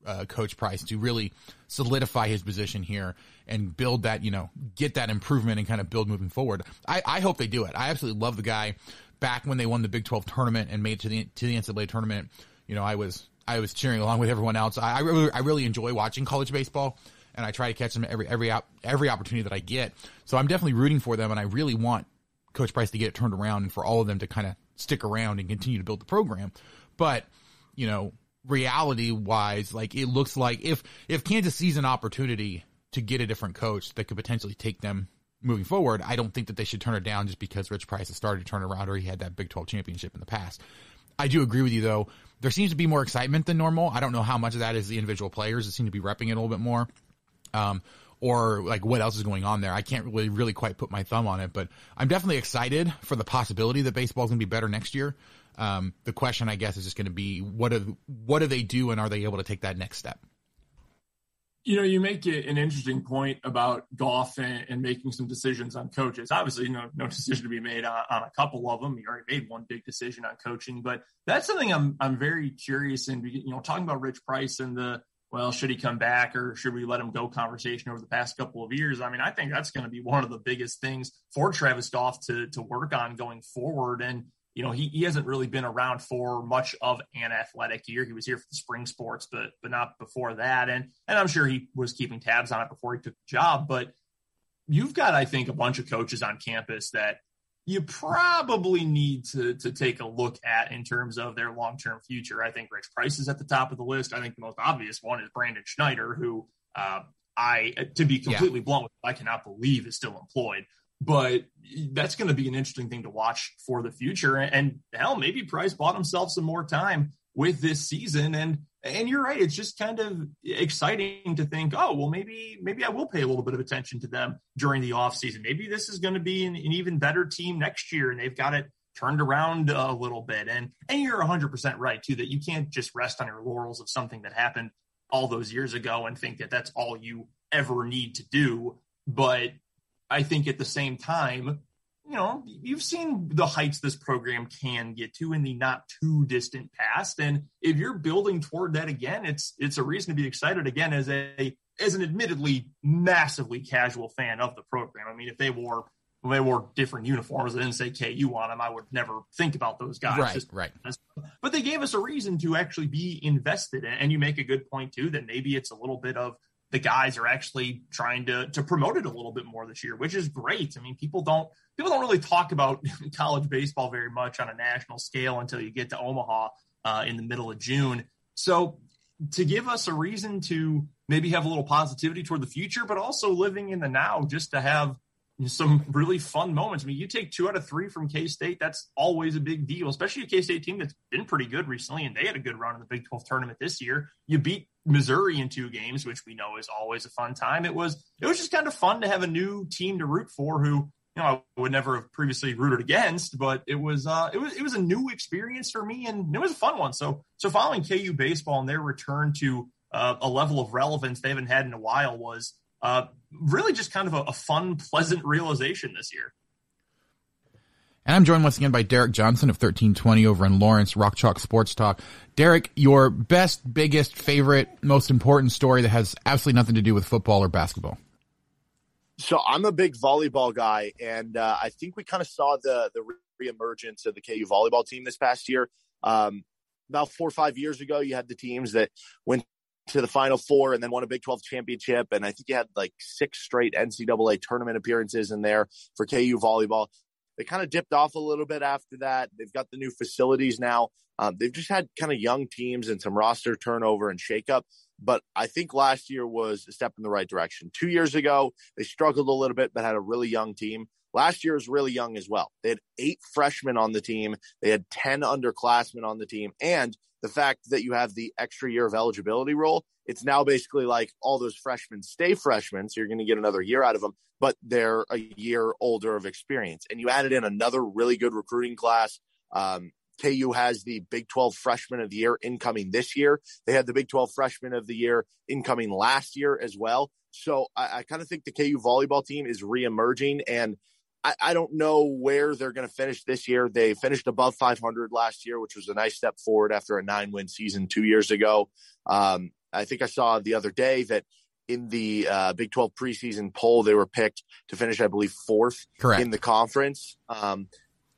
uh, Coach Price to really solidify his position here and build that, you know, get that improvement and kind of build moving forward. I, I hope they do it. I absolutely love the guy. Back when they won the Big 12 tournament and made it to the to the NCAA tournament, you know, I was I was cheering along with everyone else. I, I really I really enjoy watching college baseball, and I try to catch them every every every opportunity that I get. So I'm definitely rooting for them, and I really want Coach Price to get it turned around and for all of them to kind of stick around and continue to build the program. But you know, reality wise, like it looks like if if Kansas sees an opportunity to get a different coach that could potentially take them moving forward, I don't think that they should turn it down just because Ritch Price has started to turn around or he had that Big 12 championship in the past. I do agree with you though. There seems to be more excitement than normal. I don't know how much of that is the individual players that seem to be repping it a little bit more. Um, or like what else is going on there. I can't really really quite put my thumb on it, but I'm definitely excited for the possibility that baseball is going to be better next year. Um, the question, I guess, is just going to be what do what do they do, and are they able to take that next step? You know, you make an interesting point about Goff and, and, making some decisions on coaches. Obviously, know, no decision to be made on, on, a couple of them. You already made one big decision on coaching, but that's something I'm I'm very curious in. You know, talking about Ritch Price and the well, should he come back or should we let him go conversation over the past couple of years? I mean, I think that's going to be one of the biggest things for Travis Goff to to work on going forward. And you know, he, he hasn't really been around for much of an athletic year. He was here for the spring sports, but but not before that. And and I'm sure he was keeping tabs on it before he took the job. But you've got, I think, a bunch of coaches on campus that you probably need to to take a look at in terms of their long term future. I think Ritch Price is at the top of the list. I think the most obvious one is Brandon Schneider, who uh, I, to be completely yeah. blunt, I cannot believe is still employed but that's going to be an interesting thing to watch for the future. And hell, maybe Price bought himself some more time with this season. And and you're right, it's just kind of exciting to think, oh, well, maybe maybe I will pay a little bit of attention to them during the offseason. Maybe this is going to be an, an even better team next year, and they've got it turned around a little bit. And and you're 100% right too that you can't just rest on your laurels of something that happened all those years ago and think that that's all you ever need to do. But I think at the same time, you know, you've seen the heights this program can get to in the not too distant past. And if you're building toward that again, it's it's a reason to be excited again as a as an admittedly massively casual fan of the program. I mean, if they wore if they wore different uniforms that didn't say KU on them, I would never think about those guys. Right, Just, right. But they gave us a reason to actually be invested. And you make a good point too that maybe it's a little bit of the guys are actually trying to to promote it a little bit more this year, which is great. I mean, people don't people don't really talk about college baseball very much on a national scale until you get to Omaha uh, in the middle of June. So to give us a reason to maybe have a little positivity toward the future, but also living in the now, just to have some really fun moments. I mean, you take two out of three from K State, that's always a big deal, especially a K State team that's been pretty good recently, and they had a good run in the Big 12 tournament this year. You beat Missouri in two games, which we know is always a fun time. It was it was just kind of fun to have a new team to root for who you know I would never have previously rooted against, but it was uh it was it was a new experience for me and it was a fun one. So so following KU baseball and their return to uh, a level of relevance they haven't had in a while was uh, really just kind of a, a fun, pleasant realization this year. And I'm joined once again by Derek Johnson of 1320 over in Lawrence, Rock Chalk Sports Talk. Derek, your best, biggest, favorite, most important story that has absolutely nothing to do with football or basketball. So I'm a big volleyball guy, and uh, I think we kind of saw the the reemergence of the KU volleyball team this past year. Um, about four or five years ago, you had the teams that went to the Final Four and then won a Big 12 championship. And I think you had like six straight NCAA tournament appearances in there for KU volleyball. They kind of dipped off a little bit after that. They've got the new facilities now. Um, they've just had kind of young teams and some roster turnover and shakeup. But I think last year was a step in the right direction. Two years ago, they struggled a little bit, but had a really young team. Last year was really young as well. They had eight freshmen on the team. They had 10 underclassmen on the team. And the fact that you have the extra year of eligibility rule, it's now basically like all those freshmen stay freshmen. So you're going to get another year out of them, but they're a year older of experience. And you added in another really good recruiting class. Um, KU has the Big 12 freshman of the year incoming this year. They had the Big 12 freshman of the year incoming last year as well. So I, I kind of think the KU volleyball team is reemerging and I, I don't know where they're going to finish this year. They finished above 500 last year, which was a nice step forward after a nine win season two years ago. Um, I think I saw the other day that in the uh, Big 12 preseason poll, they were picked to finish, I believe, fourth Correct. in the conference. Um,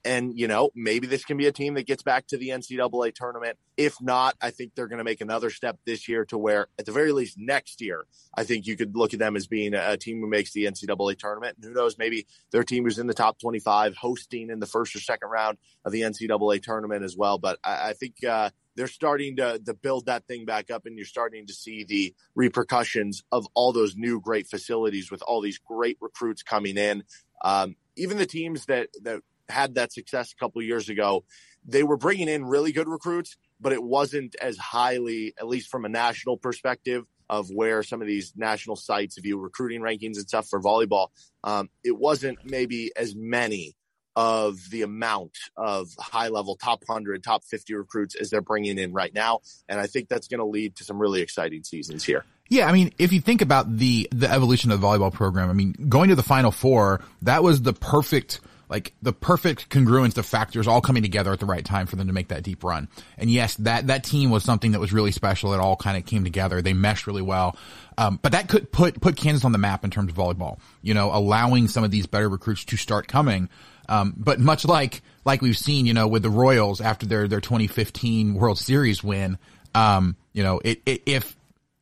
and, you know, maybe this can be a team that gets back to the NCAA tournament. If not, I think they're going to make another step this year to where, at the very least, next year, I think you could look at them as being a, team who makes the NCAA tournament. And who knows, maybe their team who's in the top 25 hosting in the first or second round of the NCAA tournament as well. But I, I think, uh, they're starting to, to build that thing back up and you're starting to see the repercussions of all those new great facilities with all these great recruits coming in um, even the teams that that had that success a couple years ago, they were bringing in really good recruits, but it wasn't as highly, at least from a national perspective, of where some of these national sites view recruiting rankings and stuff for volleyball, um, it wasn't maybe as many of the amount of high level top 100 top 50 recruits as they're bringing in right now. And i think that's going to lead to some really exciting seasons here. Yeah, I mean, if you think about the the evolution of the volleyball program, I mean, going to the Final Four, that was the perfect like the perfect congruence of factors all coming together at the right time for them to make that deep run. And yes, that that team was something that was really special. It all kind of came together. They meshed really well. Um, but that could put put Kansas on the map in terms of volleyball. You know, allowing some of these better recruits to start coming. Um, but much like like we've seen, you know, with the Royals after their their 2015 World Series win, um, you know, it, it, if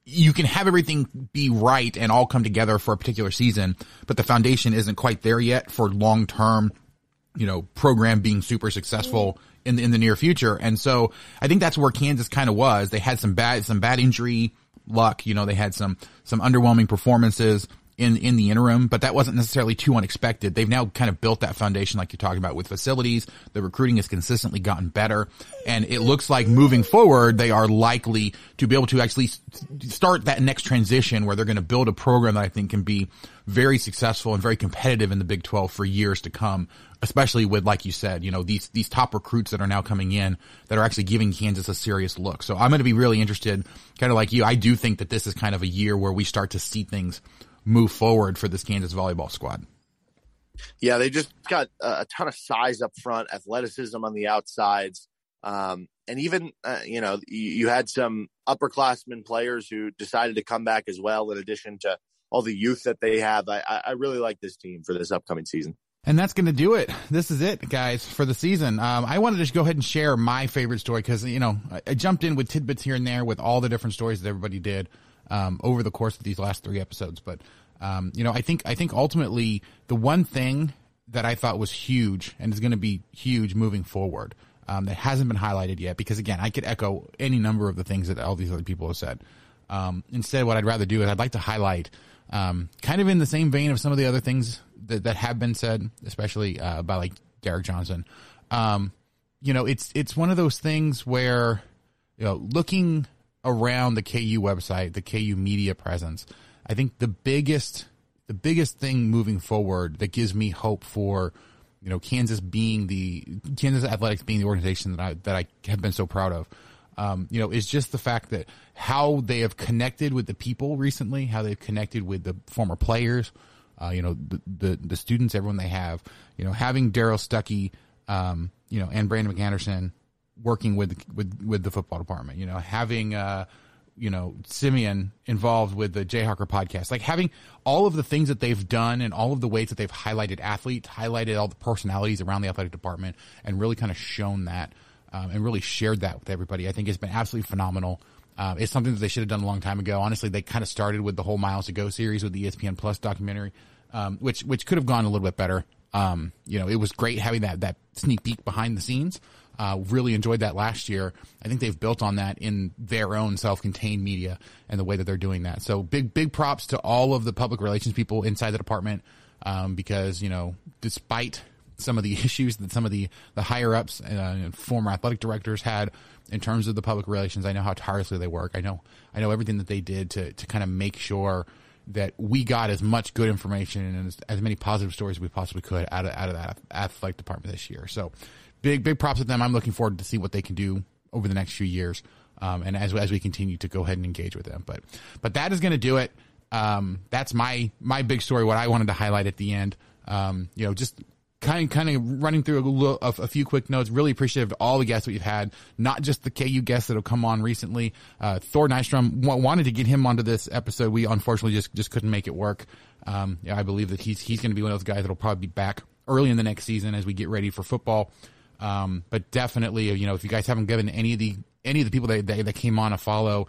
you can have everything be right and all come together for a particular season, but the foundation isn't quite there yet for long term, you know, program being super successful mm-hmm. in the, in the near future. And so I think that's where Kansas kind of was. They had some bad, some bad injury luck. You know, they had some, some underwhelming performances in in the interim, but that wasn't necessarily too unexpected. They've now kind of built that foundation, like you're talking about, with facilities. The recruiting has consistently gotten better, and it looks like moving forward, they are likely to be able to actually start that next transition where they're going to build a program that I think can be very successful and very competitive in the Big 12 for years to come. Especially with, like you said, you know, these, these top recruits that are now coming in that are actually giving Kansas a serious look. So I'm going to be really interested, kind of like you. I do think that this is kind of a year where we start to see things move forward for this Kansas volleyball squad. Yeah, they just got a ton of size up front, athleticism on the outsides, um, and even uh, you know you, you, had some upperclassmen players who decided to come back as well. In addition to all the youth that they have, I, I really like this team for this upcoming season. And that's going to do it. This is it, guys, for the season. Um, I wanted to just go ahead and share my favorite story because, you know, I, I jumped in with tidbits here and there with all the different stories that everybody did um, over the course of these last three episodes. But um, you know, I think I think ultimately the one thing that I thought was huge and is going to be huge moving forward um, that hasn't been highlighted yet, because again, I could echo any number of the things that all these other people have said. Um, instead, what I'd rather do is I'd like to highlight, um, kind of in the same vein of some of the other things that, that have been said, especially uh, by like Derek Johnson. Um, you know, it's it's one of those things where you know, looking around the KU website, the KU media presence, I think the biggest the biggest thing moving forward that gives me hope for you know Kansas being the Kansas Athletics being the organization that I that I have been so proud of. Um, you know, is just the fact that how they have connected with the people recently, how they've connected with the former players, uh, you know, the, the, the students, everyone they have, you know, having Darrell Stuckey, um, you know, and Brandon McAnderson working with with with the football department, you know, having uh, you know Simeon involved with the Jayhawker podcast, like having all of the things that they've done and all of the ways that they've highlighted athletes, highlighted all the personalities around the athletic department, and really kind of shown that um, and really shared that with everybody. I think it's been absolutely phenomenal. Uh, it's something that they should have done a long time ago. Honestly, they kind of started with the whole Miles to Go series with the ESPN Plus documentary, um, which which could have gone a little bit better. Um, you know, it was great having that that sneak peek behind the scenes. Uh, really enjoyed that last year. I think they've built on that in their own self-contained media and the way that they're doing that. So big, big props to all of the public relations people inside the department um, because you know, despite some of the issues that some of the the higher ups uh, and former athletic directors had in terms of the public relations, I know how tirelessly they work. I know I know everything that they did to to kind of make sure that we got as much good information and as, as many positive stories as we possibly could out of out of that athletic department this year. So big big props to them. I'm looking forward to see what they can do over the next few years, um, and as as we continue to go ahead and engage with them. But but that is going to do it. Um, that's my my big story. What I wanted to highlight at the end. Um, you know, just kind kind of running through a, little, a, a, few quick notes. Really appreciative of all the guests that we've had, not just the KU guests that have come on recently. Uh, Thor Nystrom w- wanted to get him onto this episode. We unfortunately just just couldn't make it work. Um, yeah, I believe that he's he's going to be one of those guys that'll probably be back early in the next season as we get ready for football. Um, but definitely, you know, if you guys haven't given any of the any of the people that that, that came on a follow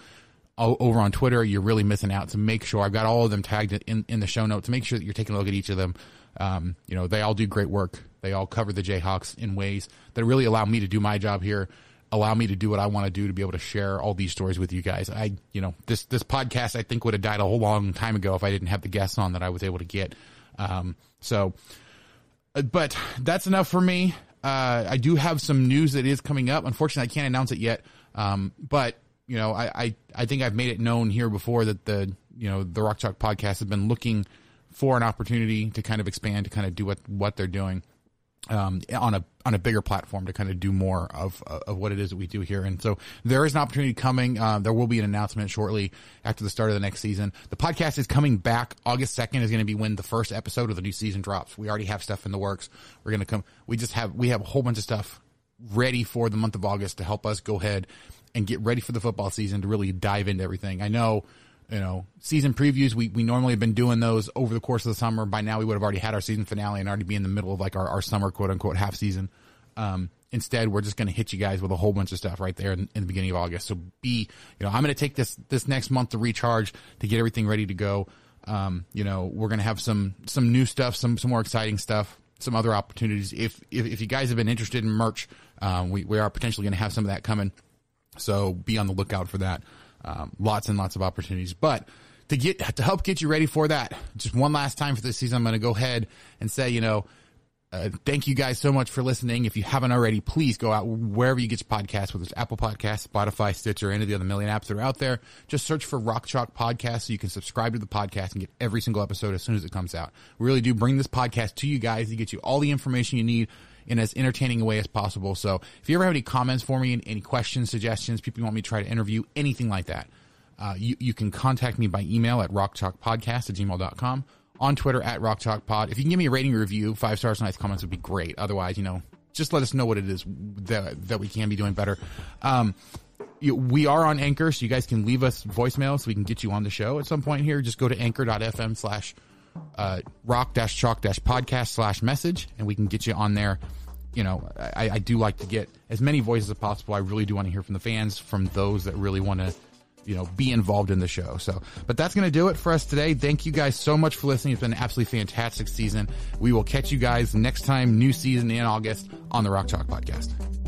over on Twitter, you're really missing out. So make sure I've got all of them tagged in in the show notes. Make sure that you're taking a look at each of them. Um, you know, they all do great work. They all cover the Jayhawks in ways that really allow me to do my job here, allow me to do what I want to do to be able to share all these stories with you guys. I, you know, this this podcast I think would have died a whole long time ago if I didn't have the guests on that I was able to get. Um, so, uh, but that's enough for me. Uh, I do have some news that is coming up. Unfortunately, I can't announce it yet. Um, but you know, I, I, I think I've made it known here before that the, you know, the Rock Chalk podcast has been looking for an opportunity to kind of expand, to kind of do what, what they're doing um, on a on a bigger platform to kind of do more of of what it is that we do here. And so there is an opportunity coming. Uh, there will be an announcement shortly after the start of the next season. The podcast is coming back. August second is going to be when the first episode of the new season drops. We already have stuff in the works. We're going to come. We just have we have a whole bunch of stuff ready for the month of August to help us go ahead and get ready for the football season to really dive into everything. I know you know, season previews, we, we normally have been doing those over the course of the summer. By now, we would have already had our season finale and already be in the middle of like our, our summer quote unquote half season. Um, instead, we're just going to hit you guys with a whole bunch of stuff right there in, in the beginning of August. So be, you know, I'm going to take this, this next month to recharge to get everything ready to go. Um, you know, we're going to have some, some new stuff, some, some more exciting stuff, some other opportunities. If, if, if you guys have been interested in merch, um, we, we are potentially going to have some of that coming. So be on the lookout for that. Um, lots and lots of opportunities, but to get to help get you ready for that, just one last time for this season, I'm going to go ahead and say, you know, uh, thank you guys so much for listening. If you haven't already, please go out wherever you get your podcasts, whether it's Apple Podcasts, Spotify, Stitcher, any of the other million apps that are out there. Just search for Rock Chalk Podcast so you can subscribe to the podcast and get every single episode as soon as it comes out. We really do bring this podcast to you guys to get you all the information you need in as entertaining a way as possible. So if you ever have any comments for me, and any questions, suggestions, people you want me to try to interview, anything like that, uh, you, you can contact me by email at rockchalkpodcast at gmail.com, on Twitter at rockchalkpod. If you can give me a rating review, five stars, nice comments would be great. Otherwise, you know, just let us know what it is that, that we can be doing better. Um, we are on Anchor, so you guys can leave us voicemails so we can get you on the show at some point here. Just go to anchor.fm slash uh, rock dash chalk dash podcast slash message, and we can get you on there. You know, I, I do like to get as many voices as possible. I really do want to hear from the fans, from those that really want to, you know, be involved in the show. So, but that's going to do it for us today. Thank you guys so much for listening. It's been an absolutely fantastic season. We will catch you guys next time, new season in August on the Rock Chalk Podcast.